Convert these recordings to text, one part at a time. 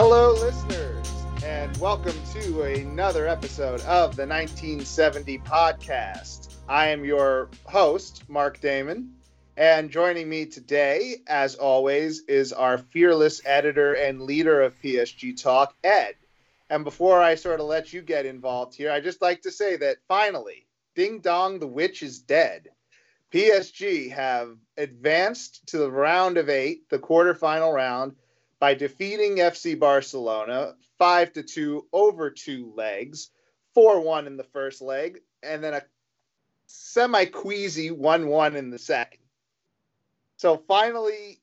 Hello, listeners, and welcome to another episode of the 1970 podcast. I am your host, Marc Damon, and joining me today, as always, is our fearless editor and leader of PSG Talk, Ed. And before I sort of let you get involved here, I just like to say that finally, Ding Dong, the witch is dead. PSG have advanced to the round of eight, the quarterfinal round, by defeating FC Barcelona 5 to 2 over two legs, 4 1 in the first leg, and then a semi queasy 1 1 in the second. So finally,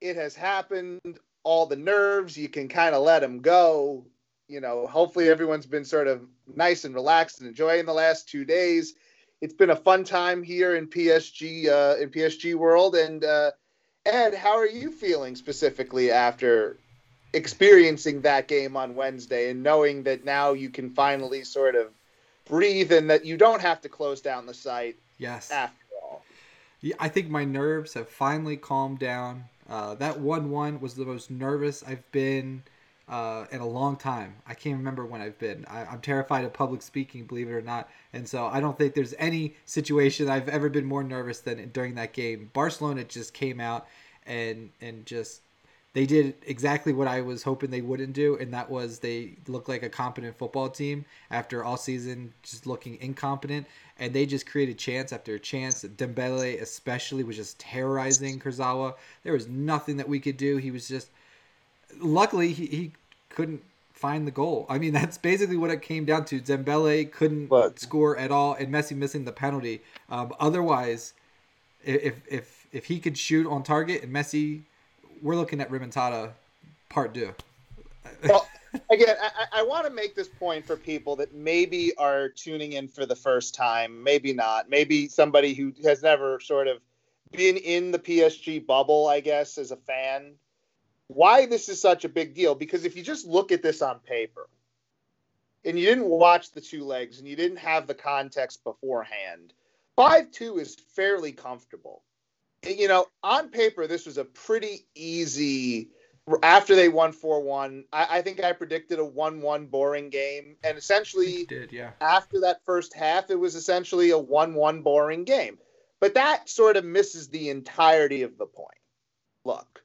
it has happened. All the nerves, you can kind of let them go. You know, hopefully everyone's been sort of nice and relaxed and enjoying the last two days. It's been a fun time here in PSG, uh, in PSG world, and uh, Ed, how are you feeling specifically after experiencing that game on Wednesday and knowing that now you can finally sort of breathe and that you don't have to close down the site? Yes. After all. Yeah, I think my nerves have finally calmed down. Uh, that 1 1 was the most nervous I've been uh, in a long time. I can't remember when I've been. I, am terrified of public speaking, believe it or not. And so I don't think there's any situation I've ever been more nervous than during that game. Barcelona just came out and and just they did exactly what I was hoping they wouldn't do, and that was they looked like a competent football team after all season just looking incompetent, and they just created chance after chance. Dembele especially was just terrorizing Kurzawa. There was nothing that we could do. He was just luckily he, he couldn't find the goal. I mean, that's basically what it came down to. Dembele couldn't but, score at all, and Messi missing the penalty. Um, otherwise, if if if he could shoot on target and Messi, we're looking at Remontada part two. well, again, I, I want to make this point for people that maybe are tuning in for the first time, maybe not, maybe somebody who has never sort of been in the PSG bubble, I guess, as a fan why this is such a big deal because if you just look at this on paper and you didn't watch the two legs and you didn't have the context beforehand, 5 2 is fairly comfortable. You know, on paper, this was a pretty easy. After they won 4 1, I, I, think I predicted a 1 1 boring game. And essentially, did, yeah. after that first half, it was essentially a 1 1 boring game. But that sort of misses the entirety of the point. Look,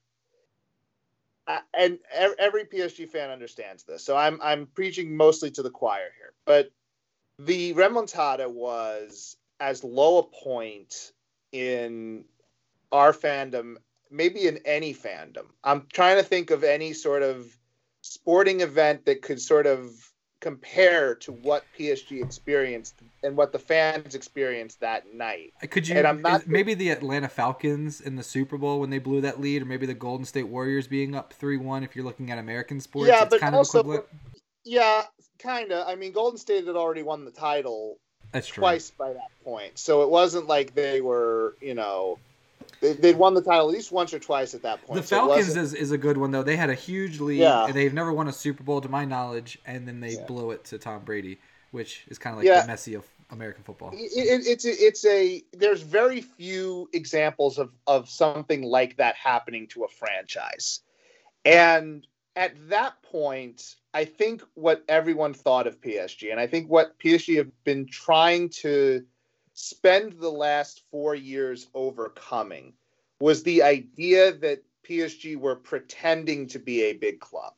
and every PSG fan understands this. So I'm I'm preaching mostly to the choir here. But the remontada was as low a point in our fandom, maybe in any fandom. I'm trying to think of any sort of sporting event that could sort of compare to what PSG experienced and what the fans experienced that night. Uh, could you? And I'm not maybe the Atlanta Falcons in the Super Bowl when they blew that lead, or maybe the Golden State Warriors being up three one. If you're looking at American sports, yeah, it's but kind also, of equivalent. Yeah, kind of. I mean, Golden State had already won the title. That's true. Twice by that point, so it wasn't like they were, you know, they, would won the title at least once or twice at that point. The Falcons is, is a good one though. They had a huge lead, yeah. and they've never won a Super Bowl to my knowledge, and then they yeah. blew it to Tom Brady, which is kind of like yeah. the Messi of American football. It, it, it's a, it's a there's very few examples of of something like that happening to a franchise, and at that point, I think what everyone thought of PSG, and I think what PSG have been trying to spend the last four years overcoming was the idea that PSG were pretending to be a big club,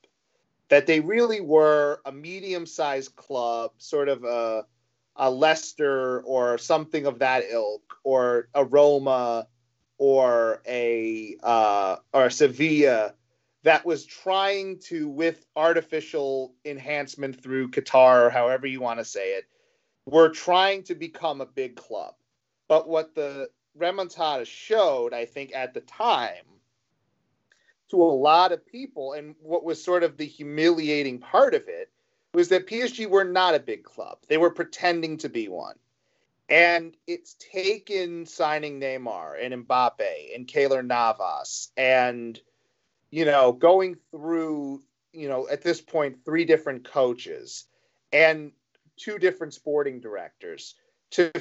that they really were a medium sized club, sort of a, a Leicester or something of that ilk, or a Roma or a uh, or Sevilla that was trying to, with artificial enhancement through Qatar or however you want to say it, were trying to become a big club. But what the remontada showed, I think, at the time, to a lot of people, and what was sort of the humiliating part of it, was that PSG were not a big club. They were pretending to be one. And it's taken signing Neymar and Mbappe and Keylor Navas and, you know, going through, you know, at this point, three different coaches and two different sporting directors to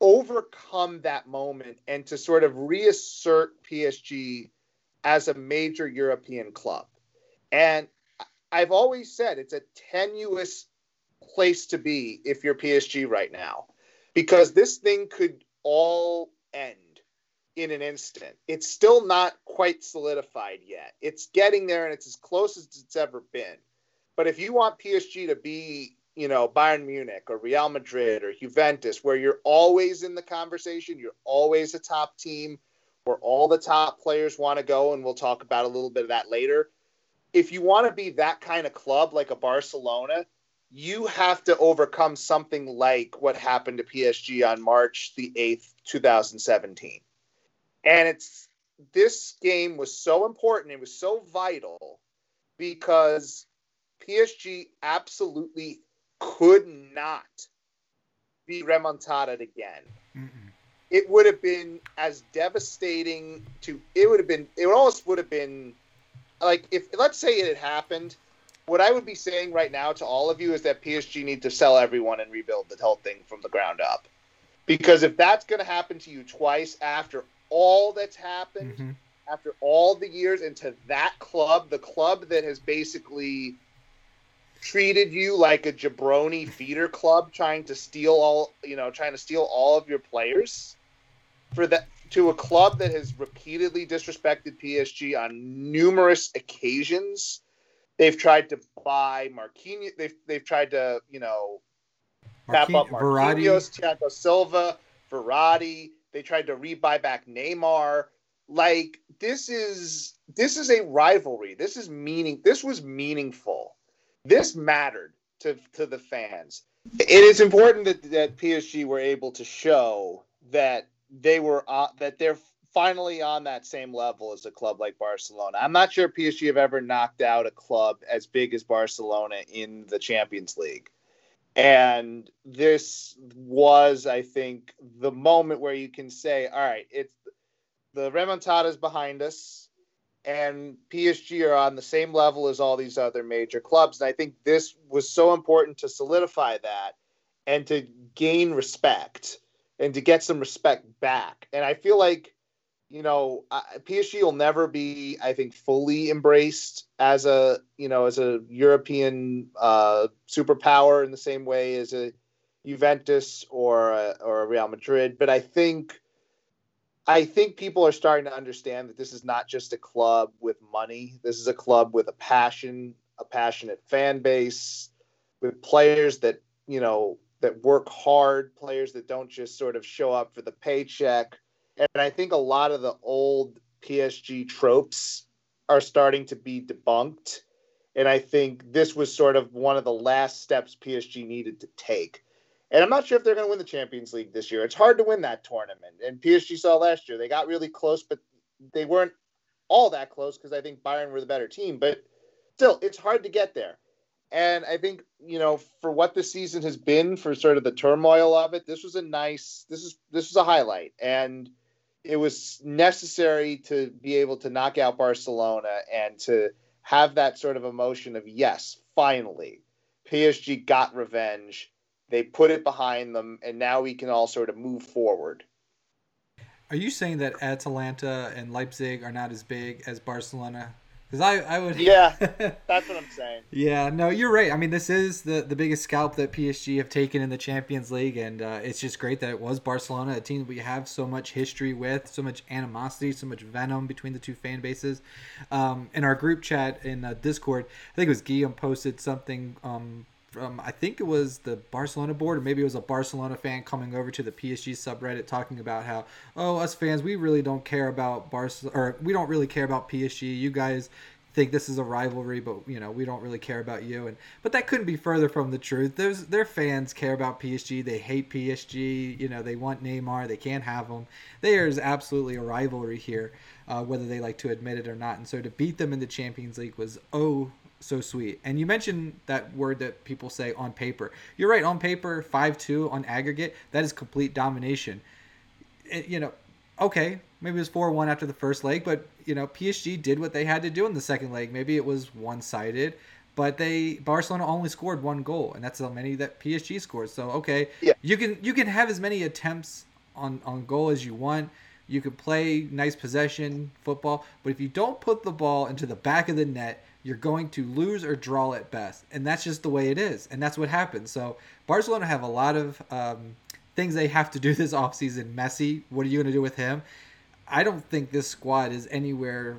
overcome that moment and to sort of reassert PSG as a major European club. And I've always said it's a tenuous place to be if you're PSG right now because this thing could all end in an instant. It's still not quite solidified yet. It's getting there and it's as close as it's ever been. But if you want PSG to be, you know, Bayern Munich or Real Madrid or Juventus, where you're always in the conversation, you're always a top team, where all the top players want to go, and we'll talk about a little bit of that later. If you want to be that kind of club like a Barcelona, you have to overcome something like what happened to PSG on March the 8th, 2017. And it's this game was so important, it was so vital because PSG absolutely could not be remontada again. Mm-mm. It would have been as devastating to it would have been it almost would have been like if let's say it had happened what I would be saying right now to all of you is that PSG need to sell everyone and rebuild the whole thing from the ground up. Because if that's going to happen to you twice after all that's happened, mm-hmm. after all the years, into that club, the club that has basically treated you like a jabroni feeder club, trying to steal all, you know, trying to steal all of your players, for that to a club that has repeatedly disrespected PSG on numerous occasions They've tried to buy Marquinhos. They've they've tried to you know tap up Marquinhos, Thiago Silva, Verratti. They tried to rebuy back Neymar. Like this is this is a rivalry. This is meaning. This was meaningful. This mattered to to the fans. It is important that that PSG were able to show that they were uh, that they're finally on that same level as a club like Barcelona. I'm not sure PSG have ever knocked out a club as big as Barcelona in the Champions League. And this was, I think, the moment where you can say, all right, it's the remontada is behind us, and PSG are on the same level as all these other major clubs. And I think this was so important to solidify that and to gain respect and to get some respect back. And I feel like you know, PSG will never be, I think, fully embraced as a, you know, as a European uh, superpower in the same way as a Juventus or a, or a Real Madrid. But I think, I think people are starting to understand that this is not just a club with money. This is a club with a passion, a passionate fan base, with players that you know that work hard, players that don't just sort of show up for the paycheck and I think a lot of the old PSG tropes are starting to be debunked. And I think this was sort of one of the last steps PSG needed to take. And I'm not sure if they're going to win the Champions League this year. It's hard to win that tournament. And PSG saw last year, they got really close, but they weren't all that close because I think Bayern were the better team. But still, it's hard to get there. And I think, you know, for what the season has been, for sort of the turmoil of it, this was a nice, this is, this was a highlight. And, it was necessary to be able to knock out Barcelona and to have that sort of emotion of yes, finally, PSG got revenge. They put it behind them, and now we can all sort of move forward. Are you saying that Atalanta and Leipzig are not as big as Barcelona? Because I, I would. Yeah, that's what I'm saying. yeah, no, you're right. I mean, this is the, the biggest scalp that PSG have taken in the Champions League, and uh, it's just great that it was Barcelona, a team that we have so much history with, so much animosity, so much venom between the two fan bases. Um, in our group chat in uh, Discord, I think it was Guillaume posted something. Um, from I think it was the Barcelona board, or maybe it was a Barcelona fan coming over to the PSG subreddit talking about how, oh, us fans, we really don't care about Barca, or we don't really care about PSG. You guys think this is a rivalry, but you know we don't really care about you. And but that couldn't be further from the truth. There's their fans care about PSG. They hate PSG. You know they want Neymar. They can't have him. There is absolutely a rivalry here, uh, whether they like to admit it or not. And so to beat them in the Champions League was oh so sweet. And you mentioned that word that people say on paper. You're right. On paper, five two on aggregate. That is complete domination. It, you know, okay, maybe it was four one after the first leg, but you know, PSG did what they had to do in the second leg. Maybe it was one sided. But they Barcelona only scored one goal, and that's how many that PSG scored. So okay, yeah. you can you can have as many attempts on on goal as you want. You can play nice possession football, but if you don't put the ball into the back of the net, you're going to lose or draw at best, and that's just the way it is, and that's what happens. So Barcelona have a lot of um, things they have to do this offseason. Messi, what are you going to do with him? I don't think this squad is anywhere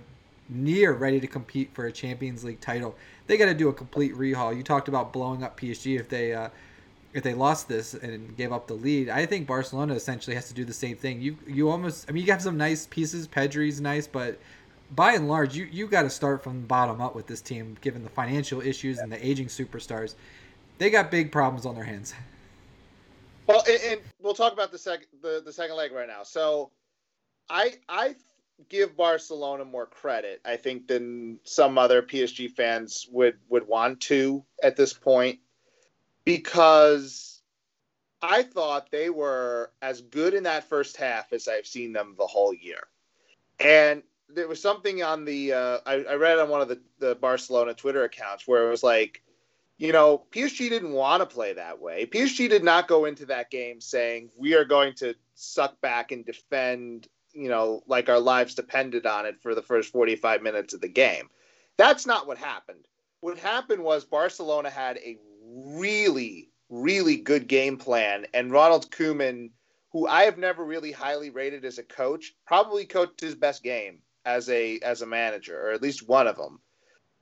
near ready to compete for a Champions League title. They got to do a complete rehaul. You talked about blowing up PSG if they uh, if they lost this and gave up the lead. I think Barcelona essentially has to do the same thing. You you almost I mean you have some nice pieces. Pedri's nice, but by and large, you you got to start from the bottom up with this team, given the financial issues yeah. and the aging superstars. They got big problems on their hands. Well, and, and we'll talk about the second the, the second leg right now. So, I I give Barcelona more credit, I think, than some other PSG fans would would want to at this point, because I thought they were as good in that first half as I've seen them the whole year, and there was something on the uh, I, I read on one of the, the Barcelona Twitter accounts where it was like, you know, PSG didn't want to play that way. PSG did not go into that game saying we are going to suck back and defend, you know, like our lives depended on it for the first 45 minutes of the game. That's not what happened. What happened was Barcelona had a really, really good game plan, and Ronald Koeman, who I have never really highly rated as a coach, probably coached his best game as a as a manager, or at least one of them,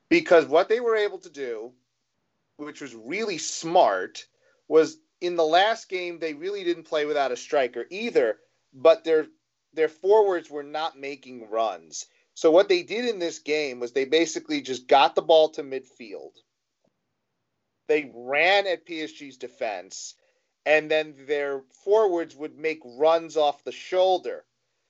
because what they were able to do, which was really smart, was in the last game they really didn't play without a striker either, but their their forwards were not making runs. So what they did in this game was they basically just got the ball to midfield. They ran at PSG's defense, and then their forwards would make runs off the shoulder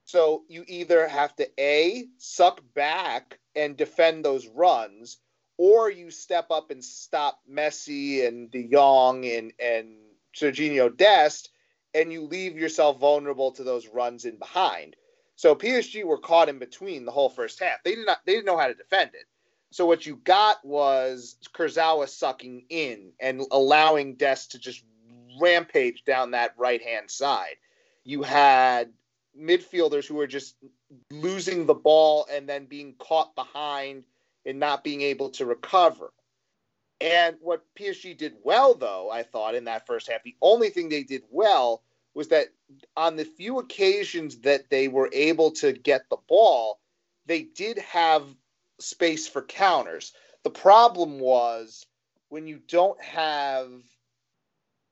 so you either have to A, suck back and defend those runs, or you step up and stop Messi and De Jong and, and Sergiño Dest, and you leave yourself vulnerable to those runs in behind. So PSG were caught in between the whole first half. They did not they didn't know how to defend it. So what you got was Kurzawa sucking in and allowing Dest to just rampage down that right hand side. You had midfielders who are just losing the ball and then being caught behind and not being able to recover. And what PSG did well, though, I thought in that first half, the only thing they did well was that on the few occasions that they were able to get the ball, they did have space for counters. The problem was when you don't have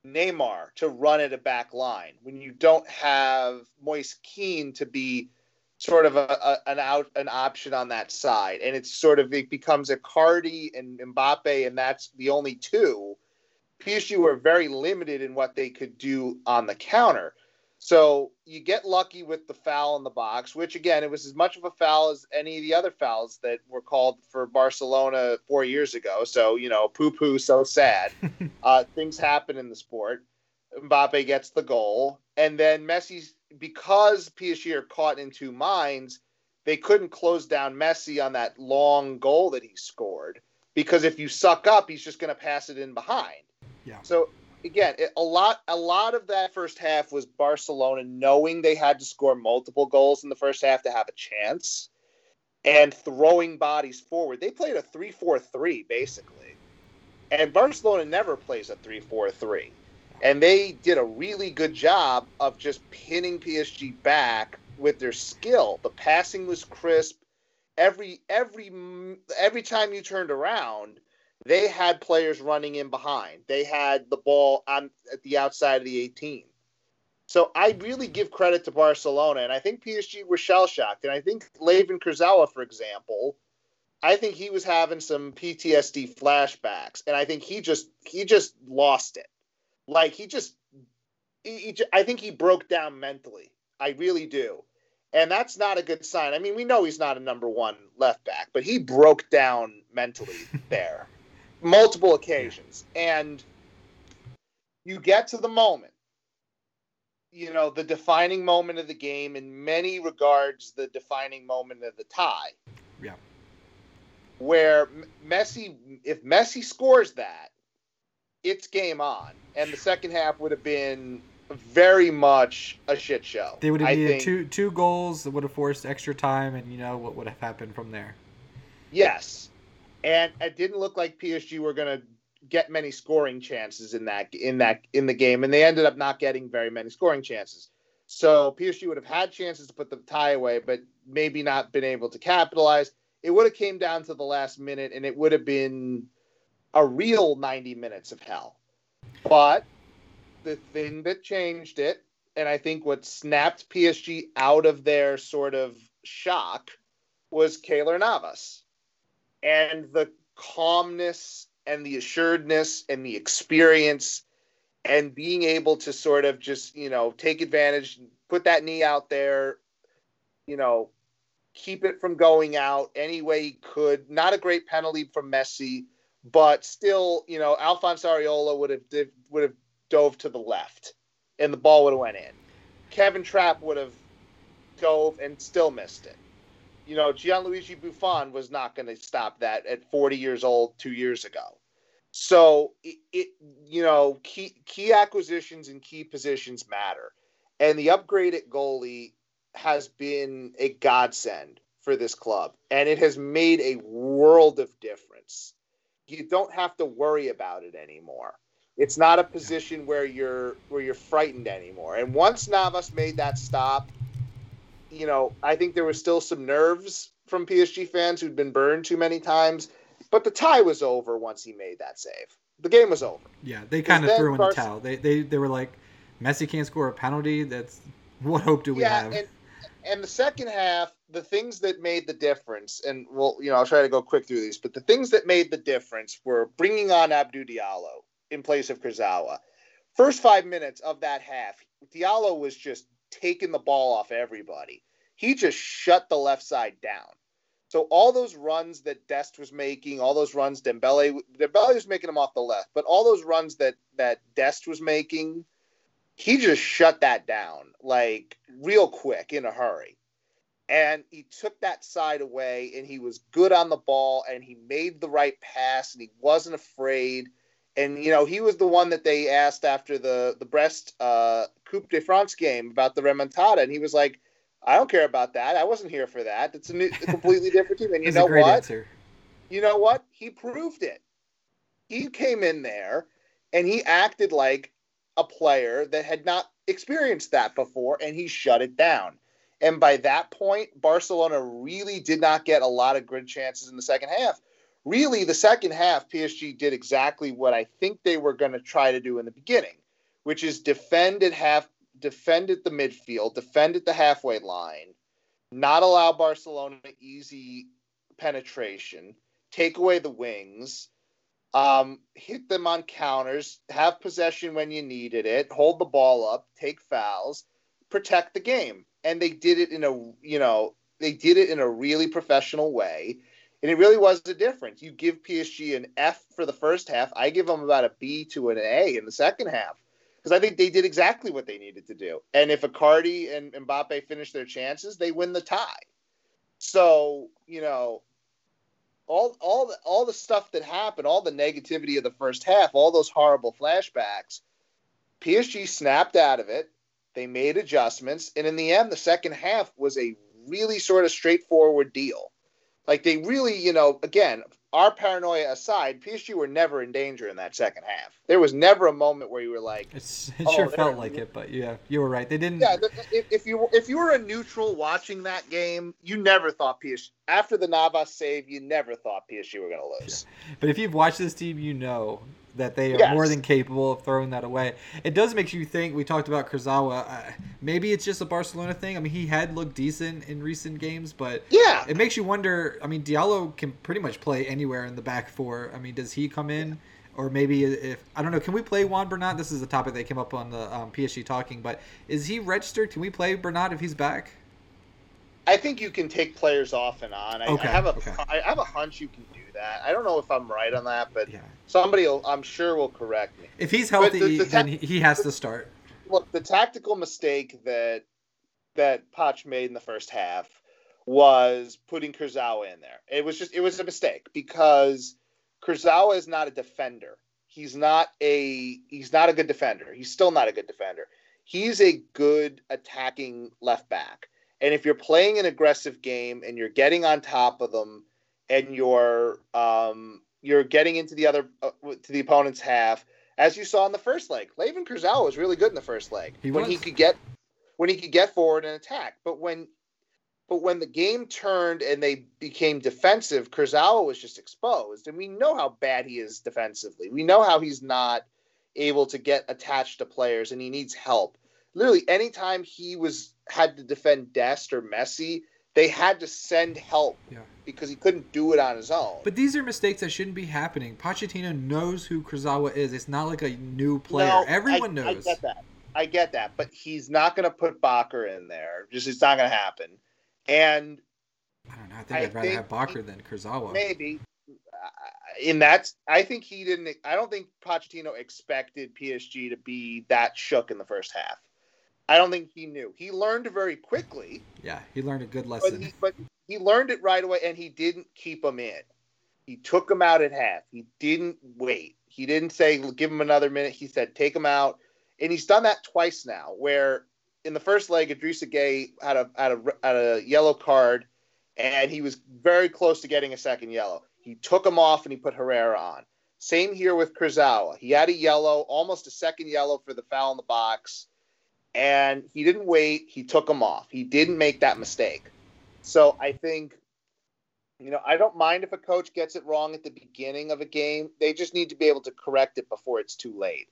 Neymar to run at a back line, when you don't have Moise Kean to be sort of a, a, an out an option on that side, and it's sort of it becomes Icardi and Mbappe, and that's the only two. PSG were very limited in what they could do on the counter. So you get lucky with the foul in the box, which again, it was as much of a foul as any of the other fouls that were called for Barcelona four years ago. So, you know, poo poo, so sad. uh, things happen in the sport. Mbappe gets the goal. And then Messi, because PSG are caught in two minds, they couldn't close down Messi on that long goal that he scored. Because if you suck up, he's just going to pass it in behind. Yeah. So again, a lot a lot of that first half was Barcelona knowing they had to score multiple goals in the first half to have a chance and throwing bodies forward. They played a 3-4-3 basically. And Barcelona never plays a 3-4-3. And they did a really good job of just pinning PSG back with their skill. The passing was crisp. Every every every time you turned around, they had players running in behind. They had the ball on at the outside of the 18. So I really give credit to Barcelona, and I think PSG were shell shocked. And I think Layvin Kurzawa, for example, I think he was having some PTSD flashbacks, and I think he just he just lost it. Like he just, he, he, I think he broke down mentally. I really do, and that's not a good sign. I mean, we know he's not a number one left back, but he broke down mentally there multiple occasions. And you get to the moment, you know, the defining moment of the game, in many regards, the defining moment of the tie. Yeah. Where Messi, if Messi scores that, it's game on. And the second half would have been very much a shit show. They would have needed two two goals that would have forced extra time, and you know what would have happened from there. Yes, and it didn't look like PSG were going to get many scoring chances in that in that in the game, and they ended up not getting very many scoring chances. So PSG would have had chances to put the tie away, but maybe not been able to capitalize. It would have came down to the last minute, and it would have been a real 90 minutes of hell. But the thing that changed it, and I think what snapped PSG out of their sort of shock, was Keylor Navas. And the calmness and the assuredness and the experience and being able to sort of just, you know, take advantage, put that knee out there, you know, keep it from going out any way he could. Not a great penalty from Messi, but still, you know, Alphonse Areola would have would have dove to the left, and the ball would have went in. Kevin Trapp would have dove and still missed it. You know, Gianluigi Buffon was not going to stop that at 40 years old two years ago. So it, it, you know, key key acquisitions and key positions matter, and the upgraded goalie has been a godsend for this club, and it has made a world of difference. You don't have to worry about it anymore. It's not a position where you're where you're frightened anymore. And once Navas made that stop, you know, I think there was still some nerves from PSG fans who'd been burned too many times, but the tie was over once he made that save. The game was over. Yeah, they kind of threw in Carson, the towel. They, they they were like, Messi can't score a penalty. That's what hope do we yeah, have? And, and the second half, the things that made the difference, and well, you know, I'll try to go quick through these, but the things that made the difference were bringing on Abdou Diallo in place of Kurzawa. First five minutes of that half, Diallo was just taking the ball off everybody. He just shut the left side down. So all those runs that Dest was making, all those runs Dembele, Dembele was making them off the left, but all those runs that that Dest was making, he just shut that down like real quick in a hurry. And he took that side away and he was good on the ball and he made the right pass and he wasn't afraid. And you know, he was the one that they asked after the the Brest uh, Coupe de France game about the remontada, and he was like, "I don't care about that. I wasn't here for that. It's a, new, a completely different team." And you know what? Answer. You know what? He proved it. He came in there and he acted like a player that had not experienced that before, and he shut it down. And by that point, Barcelona really did not get a lot of good chances in the second half. Really, the second half, PSG did exactly what I think they were going to try to do in the beginning, which is defend at half, defend at the midfield, defend at the halfway line, not allow Barcelona easy penetration, take away the wings, um, hit them on counters, have possession when you needed it, hold the ball up, take fouls, protect the game. And they did it in a, you know, they did it in a really professional way. And it really was a difference. You give PSG an F for the first half. I give them about a B to an A in the second half because I think they did exactly what they needed to do. And if Icardi and Mbappe finish their chances, they win the tie. So, you know, all all the, all the stuff that happened, all the negativity of the first half, all those horrible flashbacks, PSG snapped out of it. They made adjustments, and in the end, the second half was a really sort of straightforward deal. Like they really, you know, again, our paranoia aside, PSG were never in danger in that second half. There was never a moment where you were like, it's, it sure oh, felt like it, but yeah, you were right. They didn't. Yeah, if, if you if you were a neutral watching that game, you never thought PSG after the Navas save, you never thought PSG were going to lose. Yeah. But if you've watched this team, you know that they are yes. more than capable of throwing that away. It does make you think. We talked about Kurzawa. Uh, maybe it's just a Barcelona thing. I mean, he had looked decent in recent games, but yeah, it makes you wonder. I mean, Diallo can pretty much play anywhere in the back four. I mean, does he come in? Or maybe if I don't know, can we play Juan Bernat? This is a topic that came up on the um, PSG talking, but is he registered? Can we play Bernat if he's back? I think you can take players off and on. I, okay, I have a okay. I have a hunch you can do that. I don't know if I'm right on that, but yeah. somebody will, I'm sure will correct me. If he's healthy, the, the ta- then he has to start. Look, the tactical mistake that that Poch made in the first half was putting Kurzawa in there. It was just it was a mistake because Kurzawa is not a defender. He's not a he's not a good defender. He's still not a good defender. He's a good attacking left back. And if you're playing an aggressive game and you're getting on top of them and you're um, you're getting into the other uh, to the opponent's half, as you saw in the first leg. Layvin Kurzawa was really good in the first leg He when was. he could get when he could get forward and attack. But when but when the game turned and they became defensive, Kurzawa was just exposed, and we know how bad he is defensively. We know how he's not able to get attached to players, and he needs help. Literally, anytime he was had to defend Dest or Messi, they had to send help Yeah. because he couldn't do it on his own. But these are mistakes that shouldn't be happening. Pochettino knows who Kurzawa is. It's not like a new player. No, Everyone I, knows. I get that. I get that, but he's not going to put Bakker in there. Just it's not going to happen. And I don't know. I think I I'd rather think have Bakker than Kurzawa. maybe in that, I think he didn't. I don't think Pochettino expected PSG to be that shook in the first half. I don't think he knew. He learned very quickly, Yeah, he learned a good but lesson. he, but he learned it right away, and he didn't keep him in. He took him out at half. He didn't wait. He didn't say give him another minute. He said take him out, and he's done that twice now. Where in the first leg, Idrissa Gueye had a had a had a yellow card, and he was very close to getting a second yellow. He took him off and he put Herrera on. Same here with Kurzawa. He had a yellow, almost a second yellow for the foul in the box, and he didn't wait. He took him off. He didn't make that mistake. So I think, you know, I don't mind if a coach gets it wrong at the beginning of a game. They just need to be able to correct it before it's too late.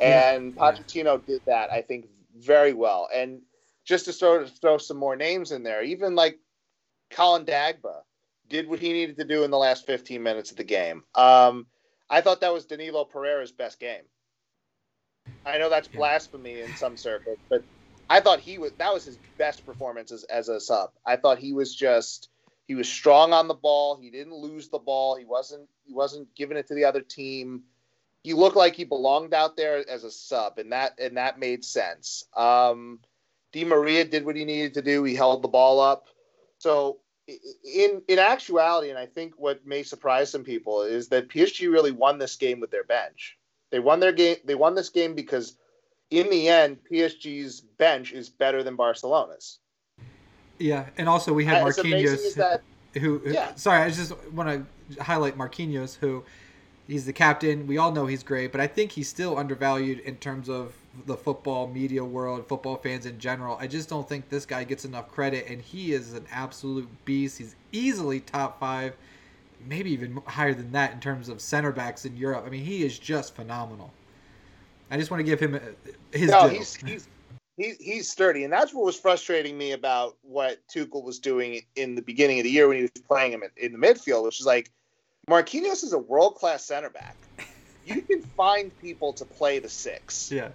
Yeah, And Pochettino did that, I think, very well. And just to throw throw some more names in there, even like Colin Dagba did what he needed to do in the last 15 minutes of the game. Um, I thought that was Danilo Pereira's best game. I know that's Yeah. blasphemy in some circles, but I thought he was that was his best performance as, as a sub. I thought he was just he was strong on the ball. He didn't lose the ball. He wasn't he wasn't giving it to the other team. He looked like he belonged out there as a sub, and that and that made sense. Um, Di Maria did what he needed to do. He held the ball up. So in in actuality, and I think what may surprise some people is that PSG really won this game with their bench. They won their game. They won this game because in the end, PSG's bench is better than Barcelona's. Yeah, and also we had As Marquinhos, that, who, who- Yeah. sorry, I just want to highlight Marquinhos, who he's the captain. We all know he's great, but I think he's still undervalued in terms of the football media world, football fans in general. I just don't think this guy gets enough credit, and he is an absolute beast. He's easily top five, maybe even higher than that in terms of center backs in Europe. I mean, he is just phenomenal. I just want to give him uh, his no, due. he's he's he's he's sturdy, and that's what was frustrating me about what Tuchel was doing in the beginning of the year when he was playing him in, in the midfield, which is like Marquinhos is a world class center back. You can find people to play the six. yeah.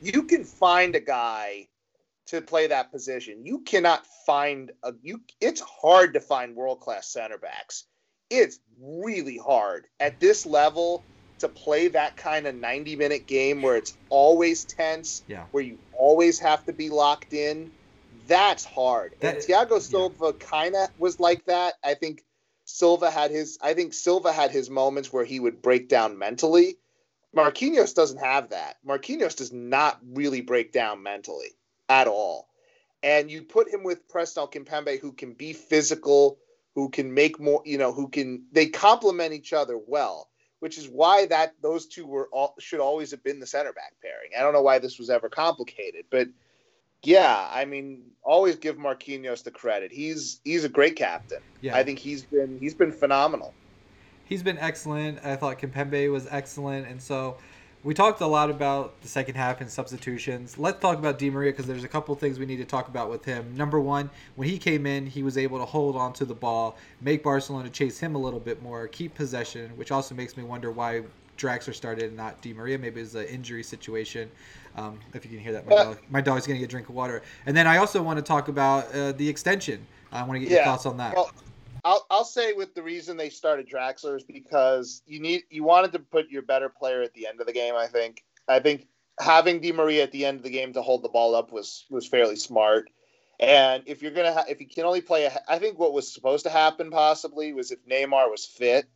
You can find a guy to play that position. You cannot find a you. It's hard to find world class center backs. It's really hard at this level to play that kind of 90 minute game where it's always tense, Yeah. where you always have to be locked in. That's hard. That- and Thiago Silva kind of was like that. I think Silva had his I think Silva had his moments where he would break down mentally. Marquinhos doesn't have that. Marquinhos does not really break down mentally at all. And you put him with Presnel Kimpembe, who can be physical, who can make more, you know, who can they complement each other well, which is why that those two were all should always have been the center back pairing. I don't know why this was ever complicated, but yeah, I mean, always give Marquinhos the credit. He's he's a great captain. Yeah. I think he's been he's been phenomenal. he's been excellent. I thought Kimpembe was excellent, and so we talked a lot about the second half and substitutions. Let's talk about Di Maria because there's a couple things we need to talk about with him. Number one, when he came in, he was able to hold on to the ball, make Barcelona chase him a little bit more, keep possession, which also makes me wonder why Draxler started and not Di Maria. Maybe it's an injury situation. Um, if you can hear that, my, dog, my dog's getting a drink of water. And then I also want to talk about uh, the extension. I want to get your thoughts on that. Well, I'll I'll say with the reason they started Draxler is because you need you wanted to put your better player at the end of the game. I think I think having Di Maria at the end of the game to hold the ball up was was fairly smart. And if you're gonna ha- if you can only play, a, I think what was supposed to happen possibly was if Neymar was fit,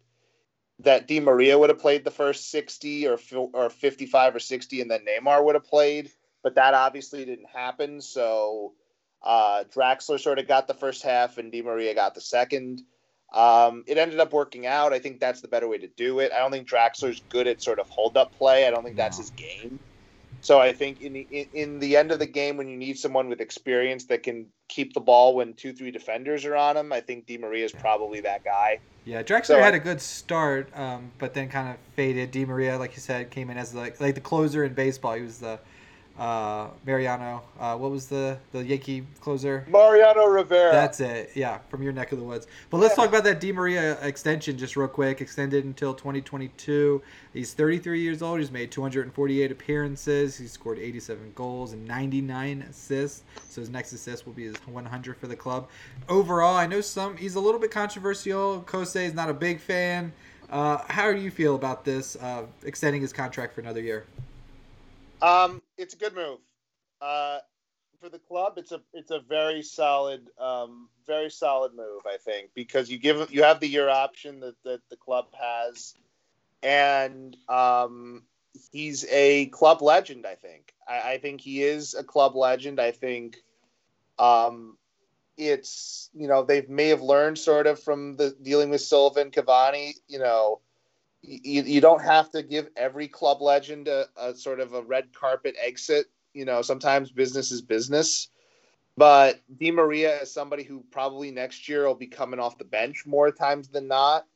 that Di Maria would have played the first sixty or or fifty five or sixty, and then Neymar would have played. But that obviously didn't happen. So uh, Draxler sort of got the first half, and Di Maria got the second. Um, it ended up working out. I think that's the better way to do it. I don't think Draxler's good at sort of hold up play. I don't think that's his game. So I think in the in, in, the end of the game, when you need someone with experience that can keep the ball when two three defenders are on him, I think Di Maria is probably that guy. Yeah, Draxler so, had a good start, um, but then kind of faded. Di Maria, like you said, came in as like like the closer in baseball. He was the uh, Mariano. Uh, what was the the Yankee closer? Mariano Rivera. That's it. Yeah, from your neck of the woods. But let's yeah. talk about that Di Maria extension just real quick. Extended until 2022. He's 33 years old. He's made 248 appearances. He's scored 87 goals and 99 assists. So his next assist will be his 100 for the club. Overall, I know some. He's a little bit controversial. Kosei is not a big fan. Uh, how do you feel about this uh, extending his contract for another year? Um, it's a good move. Uh, for the club, it's a it's a very solid, um, very solid move. I think because you give you have the year option that, that the club has, and um, he's a club legend. I think. I, I think he is a club legend. I think. Um, it's you know they may have learned sort of from the dealing with Silva and Cavani. You know, you, you don't have to give every club legend a, a sort of a red carpet exit. You know, sometimes business is business. But Di Maria is somebody who probably next year will be coming off the bench more times than not,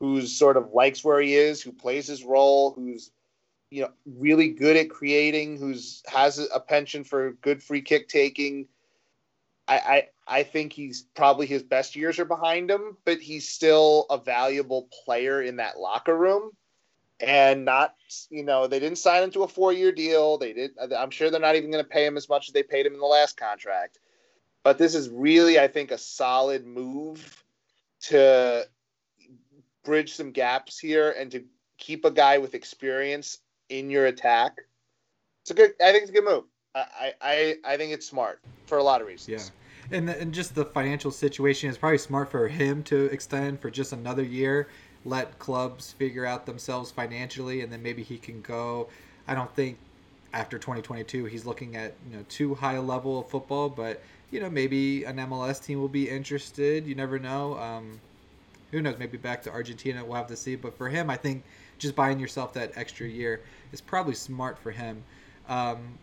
who's sort of likes where he is, who plays his role, who's you know really good at creating, who's has a penchant for good free kick taking. I, I think he's probably his best years are behind him, but he's still a valuable player in that locker room. And not, you know, they didn't sign him to a four year deal. They did. I'm sure they're not even going to pay him as much as they paid him in the last contract. But this is really, I think, a solid move to bridge some gaps here and to keep a guy with experience in your attack. It's a good. I think it's a good move. I I I think it's smart for a lot of reasons. Yeah and and just the financial situation is probably smart for him to extend for just another year. Let clubs figure out themselves financially, and then maybe he can go. I don't think after 2022 he's looking at you know too high a level of football, but you know maybe an MLS team will be interested. You never know. Um, who knows? Maybe back to Argentina. We'll have to see. But for him, I think just buying yourself that extra year is probably smart for him. Um,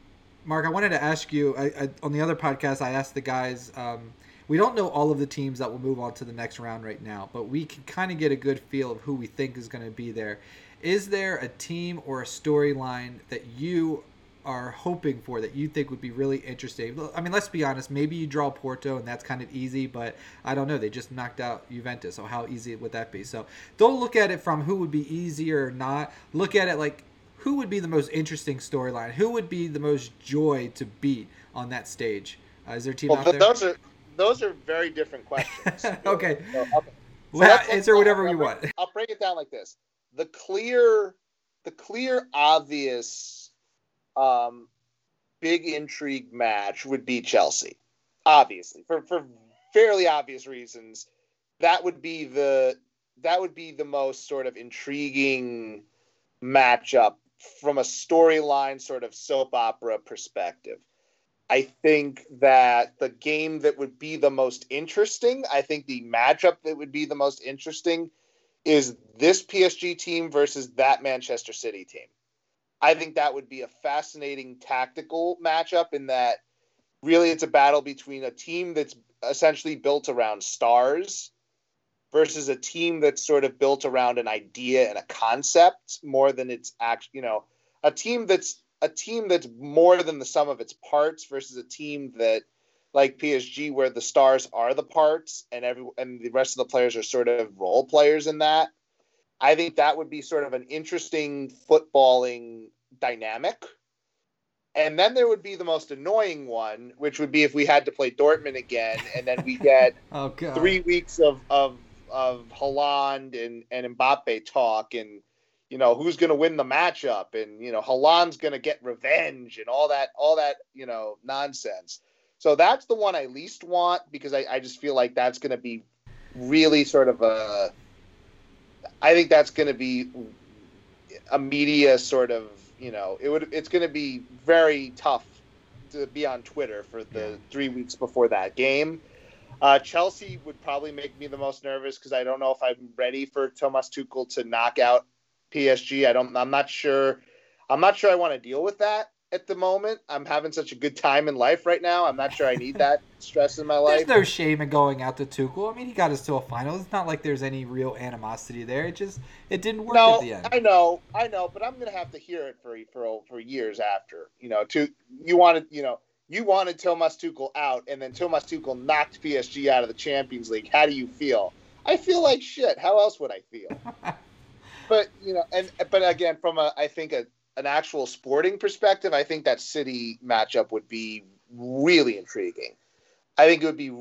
Marc, I wanted to ask you I, I, on the other podcast. I asked the guys. Um, we don't know all of the teams that will move on to the next round right now, but we can kind of get a good feel of who we think is going to be there. Is there a team or a storyline that you are hoping for that you think would be really interesting? I mean, let's be honest. Maybe you draw Porto, and that's kind of easy, but I don't know. They just knocked out Juventus, so how easy would that be? So don't look at it from who would be easier or not. Look at it like who would be the most interesting storyline? Who would be the most joy to beat on that stage? Uh, is there a team well, out there? Those are those are very different questions. okay. So. So well, answer whatever you want. I'll break it down like this: the clear, the clear, obvious, um, big intrigue match would be Chelsea, obviously for for fairly obvious reasons. That would be the that would be the most sort of intriguing matchup from a storyline sort of soap opera perspective. I think that the game that would be the most interesting, I think the matchup that would be the most interesting is this PSG team versus that Manchester City team. I think that would be a fascinating tactical matchup in that really it's a battle between a team that's essentially built around stars versus a team that's sort of built around an idea and a concept more than it's actually, you know, a team that's a team that's more than the sum of its parts versus a team that like PSG where the stars are the parts and every and the rest of the players are sort of role players in that. I think that would be sort of an interesting footballing dynamic. And then there would be the most annoying one, which would be if we had to play Dortmund again, and then we get oh, three weeks of, of of Haaland and, and Mbappe talk and you know who's going to win the matchup and you know Haaland's going to get revenge and all that all that you know nonsense. So that's the one I least want because I, I just feel like that's going to be really sort of a. I think that's going to be a media sort of you know it would it's going to be very tough to be on Twitter for the yeah. three weeks before that game. Uh, Chelsea would probably make me the most nervous because I don't know if I'm ready for Thomas Tuchel to knock out PSG. I don't. I'm not sure. I'm not sure I want to deal with that at the moment. I'm having such a good time in life right now. I'm not sure I need that stress in my life. There's no shame in going out to Tuchel. I mean, he got us to a final. It's not like there's any real animosity there. It just it didn't work no, at the end. I know, I know, but I'm gonna have to hear it for for for years after. You know, to you wanted, you know, you wanted Thomas Tuchel out, and then Thomas Tuchel knocked PSG out of the Champions League. How do you feel? I feel like shit. How else would I feel? but you know, and but again, from a I think a an actual sporting perspective, I think that City matchup would be really intriguing. I think it would be.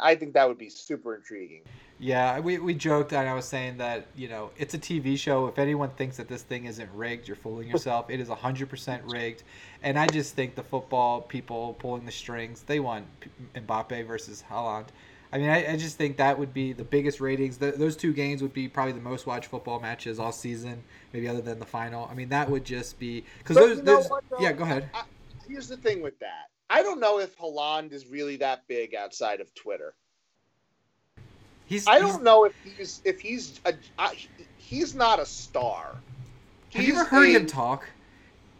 I think that would be super intriguing. Yeah, we, we joked and I was saying that you know it's a TV show. If anyone thinks that this thing isn't rigged, you're fooling yourself. it is hundred percent rigged, and I just think the football people pulling the strings. They want Mbappe versus Haaland. I mean, I, I just think that would be the biggest ratings. The, those two games would be probably the most watched football matches all season, maybe other than the final. I mean, that would just be because those. those what, yeah, go ahead. I, here's the thing with that. I don't know if Haaland is really that big outside of Twitter. He's. I don't he's, know if he's if he's a, he's not a star. Have he's you ever heard a, him talk?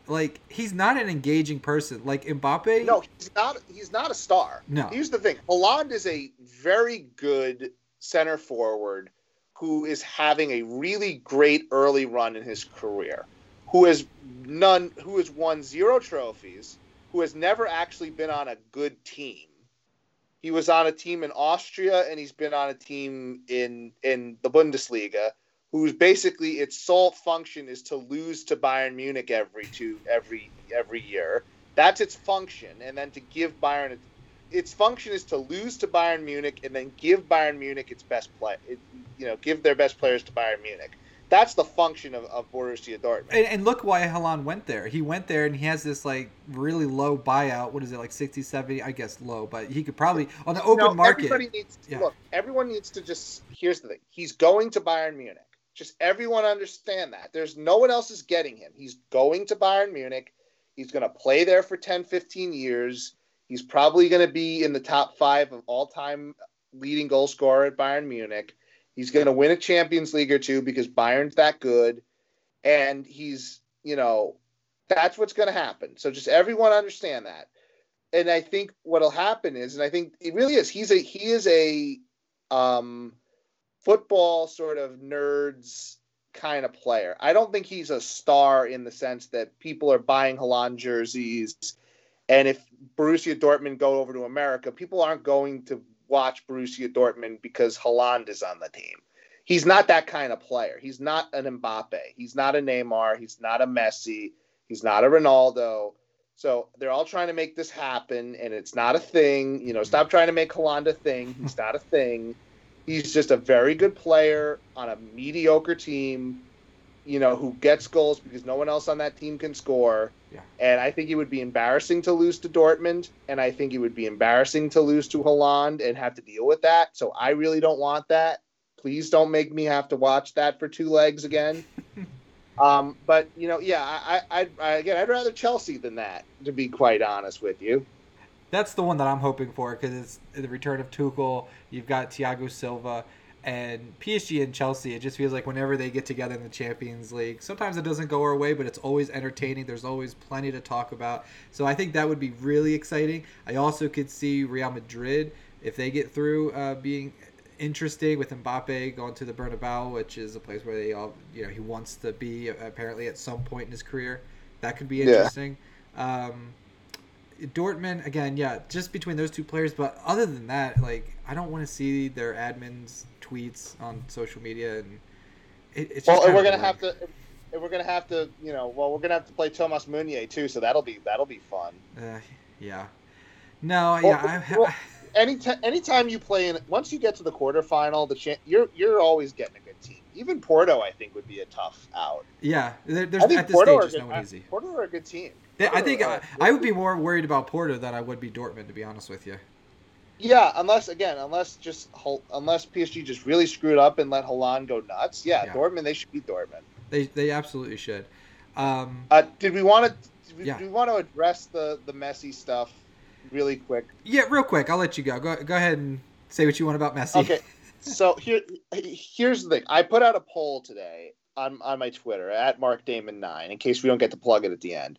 Like he's not an engaging person. Like Mbappe. No, he's not. He's not a star. No. Here's the thing. Haaland is a very good center forward who is having a really great early run in his career. Who has none. Who has won zero trophies. Who has never actually been on a good team he was on a team in Austria and he's been on a team in in the Bundesliga whose basically its sole function is to lose to Bayern Munich every two every every year. That's its function and then to give Bayern its function is to lose to Bayern Munich and then give Bayern Munich its best play it, you know give their best players to Bayern Munich that's the function of, of Borussia Dortmund. And, and, look why Haaland went there. He went there and he has this like really low buyout. What is it like 60, 70? I guess low, but he could probably on the open no, market. Everybody needs to, yeah. look. Everyone needs to just. Here's the thing. He's going to Bayern Munich. Just everyone understand that. There's no one else is getting him. He's going to Bayern Munich. He's going to play there for 10, 15 years. He's probably going to be in the top five of all time leading goal scorer at Bayern Munich He's going to win a Champions League or two because Bayern's that good, and he's you know that's what's going to happen. So just everyone understand that. And I think what'll happen is, and I think it really is, he's a he is a um, football sort of nerds kind of player. I don't think he's a star in the sense that people are buying Haaland jerseys. And if Borussia Dortmund go over to America, people aren't going to watch Borussia Dortmund because Haaland is on the team. He's not that kind of player. He's not an Mbappe. He's not a Neymar. He's not a Messi. He's not a Ronaldo. So they're all trying to make this happen, and it's not a thing. You know, stop trying to make Haaland a thing. He's not a thing. He's just a very good player on a mediocre team you know, who gets goals because no one else on that team can score. Yeah. And I think it would be embarrassing to lose to Dortmund, and I think it would be embarrassing to lose to Haaland and have to deal with that. So I really don't want that. Please don't make me have to watch that for two legs again. um, but you know, yeah, I, I, I, again, I'd rather Chelsea than that, to be quite honest with you. That's the one that I'm hoping for because it's the return of Tuchel. You've got Thiago Silva and PSG and Chelsea, it just feels like whenever they get together in the Champions League, sometimes it doesn't go our way, but it's always entertaining. There's always plenty to talk about. So I think that would be really exciting. I also could see Real Madrid, if they get through, uh, being interesting with Mbappe going to the Bernabeu, which is a place where they all, you know, he wants to be apparently at some point in his career. That could be interesting. Yeah. Um, Dortmund again, yeah, just between those two players. But other than that, like I don't want to see their admins tweets on social media, and it, it's well, we're gonna have to. we're gonna have to, you know, well, we're gonna have to play Thomas Meunier too, so that'll be that'll be fun. Uh, yeah. No, well, yeah. I, well, any t- anytime you play in, once you get to the quarterfinal, the cha- you're you're always getting a good team. Even Porto, I think, would be a tough out. Yeah, there, there's I think at this Porto stage, no easy. Porto are a good team. I think I, I would be more worried about Porto than I would be Dortmund, to be honest with you. Yeah, unless again, unless just unless PSG just really screwed up and let Haaland go nuts. Yeah, yeah. Dortmund they should beat Dortmund. They they absolutely should. Um, uh, did we want to? Do yeah. we want to address the the Messi stuff really quick? Yeah, real quick. I'll let you go. Go go ahead and Say what you want about Messi. Okay. So here, here's the thing. I put out a poll today on on my Twitter at Marc Damon nine, in case we don't get to plug it at the end.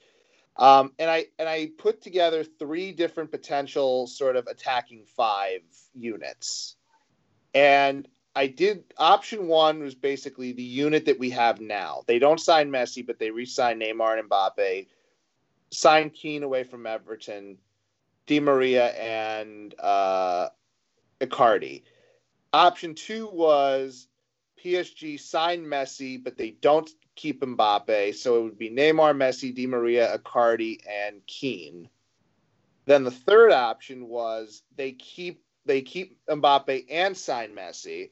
Um, and I and I put together three different potential sort of attacking five units, and I did option one was basically the unit that we have now. They don't sign Messi, but they re-sign Neymar and Mbappe, sign Kean away from Everton, Di Maria and uh, Icardi. Option two was PSG sign Messi, but they don't keep Mbappe, so it would be Neymar, Messi, Di Maria, Icardi, and Kean. Then the third option was they keep they keep Mbappe and sign Messi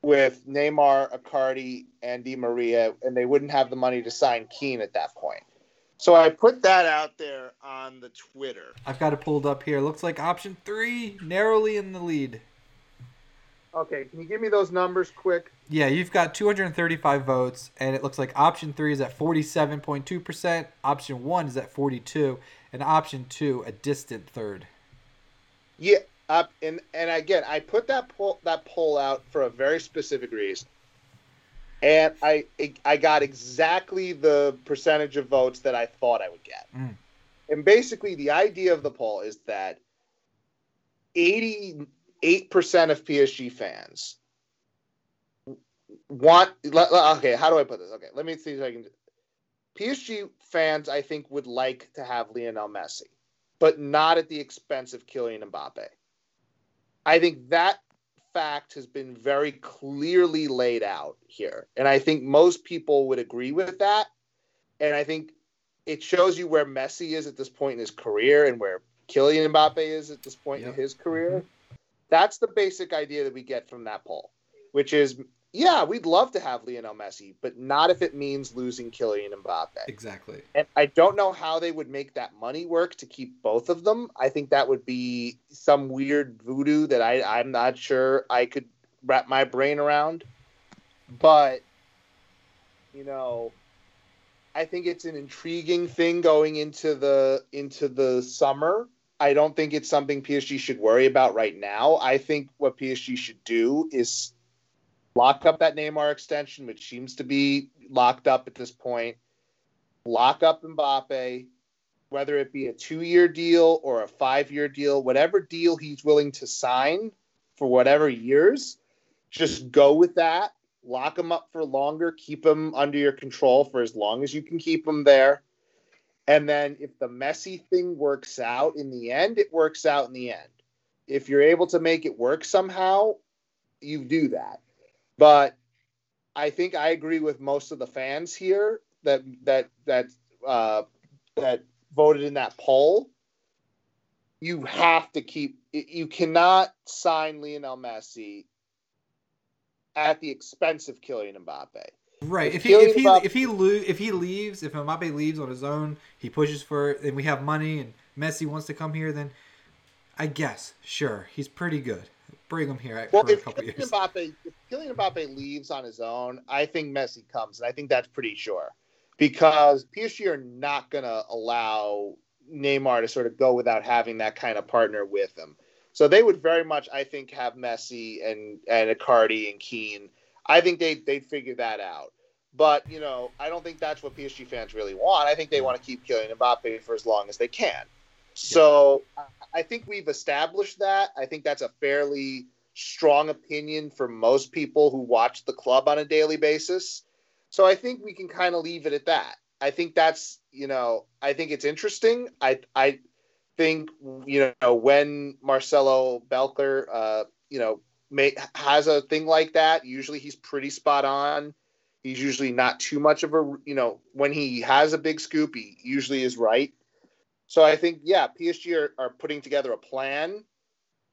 with Neymar, Icardi, and Di Maria, and they wouldn't have the money to sign Kean at that point. So I put that out there on the Twitter. I've got it pulled up here. Looks like option three narrowly in the lead. Okay, can you give me those numbers quick? Yeah, you've got 235 votes, and it looks like option three is at 47.2%, option one is at 42, and option two a distant third. Yeah, uh, and and again, I put that poll that poll out for a very specific reason, and I I got exactly the percentage of votes that I thought I would get. Mm. And basically, the idea of the poll is that 88% of PSG fans want. Okay, how do I put this? Okay, let me see if I can. PSG fans, I think, would like to have Lionel Messi, but not at the expense of Kylian Mbappe. I think that fact has been very clearly laid out here. And I think most people would agree with that. And I think it shows you where Messi is at this point in his career and where Kylian Mbappe is at this point yep. in his career. Mm-hmm. That's the basic idea that we get from that poll, which is yeah, we'd love to have Lionel Messi, but not if it means losing Kylian Mbappe. Exactly. And I don't know how they would make that money work to keep both of them. I think that would be some weird voodoo that I, I'm not sure I could wrap my brain around. But, you know, I think it's an intriguing thing going into the into the summer. I don't think it's something PSG should worry about right now. I think what PSG should do is lock up that Neymar extension, which seems to be locked up at this point. Lock up Mbappe, whether it be a two year deal or a five year deal, whatever deal he's willing to sign for whatever years, just go with that. Lock him up for longer, keep him under your control for as long as you can keep him there. And then if the Messi thing works out in the end, it works out in the end. If you're able to make it work somehow, you do that. But I think I agree with most of the fans here that that that uh, that voted in that poll. You have to keep. You cannot sign Lionel Messi at the expense of Kylian Mbappe. Right. If he if he if he lo- if he leaves, if Mbappe leaves on his own, he pushes for it, and we have money, and Messi wants to come here, then I guess sure he's pretty good bring him here well, for if a couple Kylian years. Mbappe, if Kylian Mbappe leaves on his own, I think Messi comes, and I think that's pretty sure because PSG are not going to allow Neymar to sort of go without having that kind of partner with him. So they would very much, I think, have Messi and and Icardi and Kean. I think they they'd figure that out. But you know, I don't think that's what PSG fans really want. I think they want to keep Kylian Mbappe for as long as they can. So I think we've established that. I think that's a fairly strong opinion for most people who watch the club on a daily basis. So I think we can kind of leave it at that. I think that's, you know, I think it's interesting. I I think you know when Marcelo Bechler uh, you know, may, has a thing like that, usually he's pretty spot on. He's usually not too much of a, you know, when he has a big scoop, he usually is right. So I think, yeah, PSG are, are putting together a plan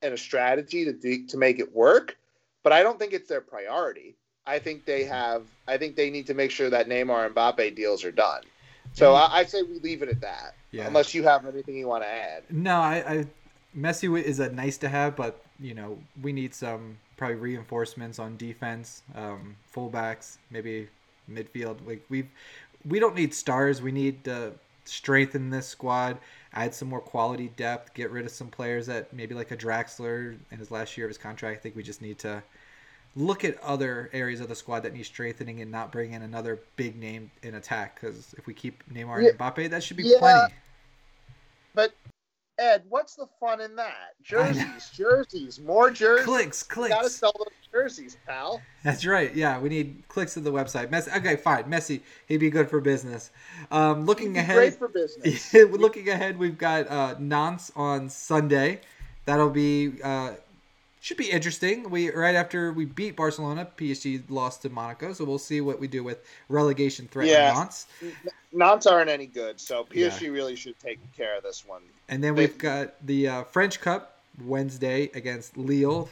and a strategy to do, to make it work, but I don't think it's their priority. I think they have. I think they need to make sure that Neymar and Mbappe deals are done. So. I, I say we leave it at that. Yeah. Unless you have anything you want to add. No, I, I Messi is a nice to have, but you know we need some probably reinforcements on defense, um, fullbacks, maybe midfield. Like we we don't need stars. We need to strengthen this squad. add some more quality depth, get rid of some players that maybe like a Draxler in his last year of his contract. I think we just need to look at other areas of the squad that need strengthening and not bring in another big name in attack. Because if we keep Neymar Yeah. and Mbappe, that should be Yeah. plenty. But Ed, what's the fun in that? Jerseys, jerseys, more jerseys. Clicks, You gotta sell those jerseys, pal. That's right. Yeah, we need clicks to the website. Messi, okay, fine. Messi, he'd be good for business. Um, looking Be ahead, Great for business. Looking ahead, we've got uh, Nantes on Sunday. That'll be uh, should be interesting. We right after we beat Barcelona, PSG lost to Monaco, so we'll see what we do with relegation threat Yeah. Nantes. Nantes aren't any good, so PSG really should take care of this one. And then They- we've got the uh, French Cup Wednesday against Lille,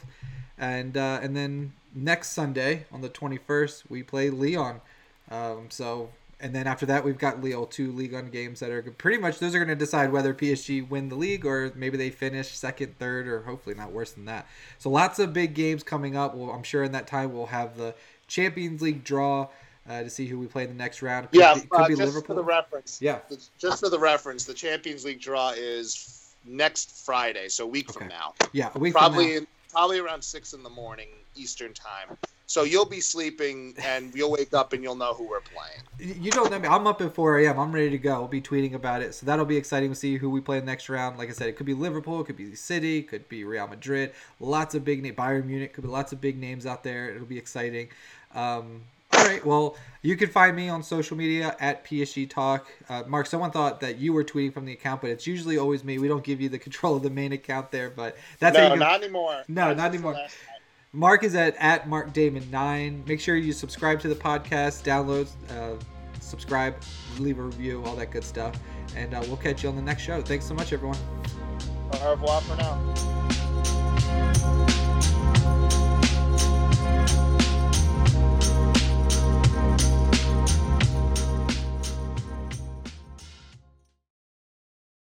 and uh, and then next Sunday on the twenty first we play Lyon. Um, so and then after that we've got Lille two league 1 games that are pretty much those are going to decide whether PSG win the league or maybe they finish second, third, or hopefully not worse than that. So lots of big games coming up. Well, I'm sure in that time we'll have the Champions League draw uh, to see who we play in the next round. Could yeah, be, could uh, be just Liverpool. for the reference. Yeah. Just for the reference, the Champions League draw is next Friday, so a week from now. yeah, a week from now. Probably probably around six in the morning Eastern time. So you'll be sleeping and you'll wake up and you'll know who we're playing. You don't know me. I'm up at 4 a.m. I'm ready to go. We'll be tweeting about it. So that'll be exciting to see who we play the next round. Like I said, it could be Liverpool, it could be City, it could be Real Madrid. Lots of big names. Bayern Munich, could be lots of big names out there. It'll be exciting. Um, all right. Well, you can find me on social media at PSG Talk. Uh, Marc, someone thought that you were tweeting from the account, but it's usually always me. We don't give you the control of the main account there, but that's how you can not anymore. No, That's not just the anymore. Marc is at at Marc Damon nine. Make sure you subscribe to the podcast, download, uh, subscribe, leave a review, all that good stuff, and uh, we'll catch you on the next show. Thanks so much, everyone. Au revoir for now.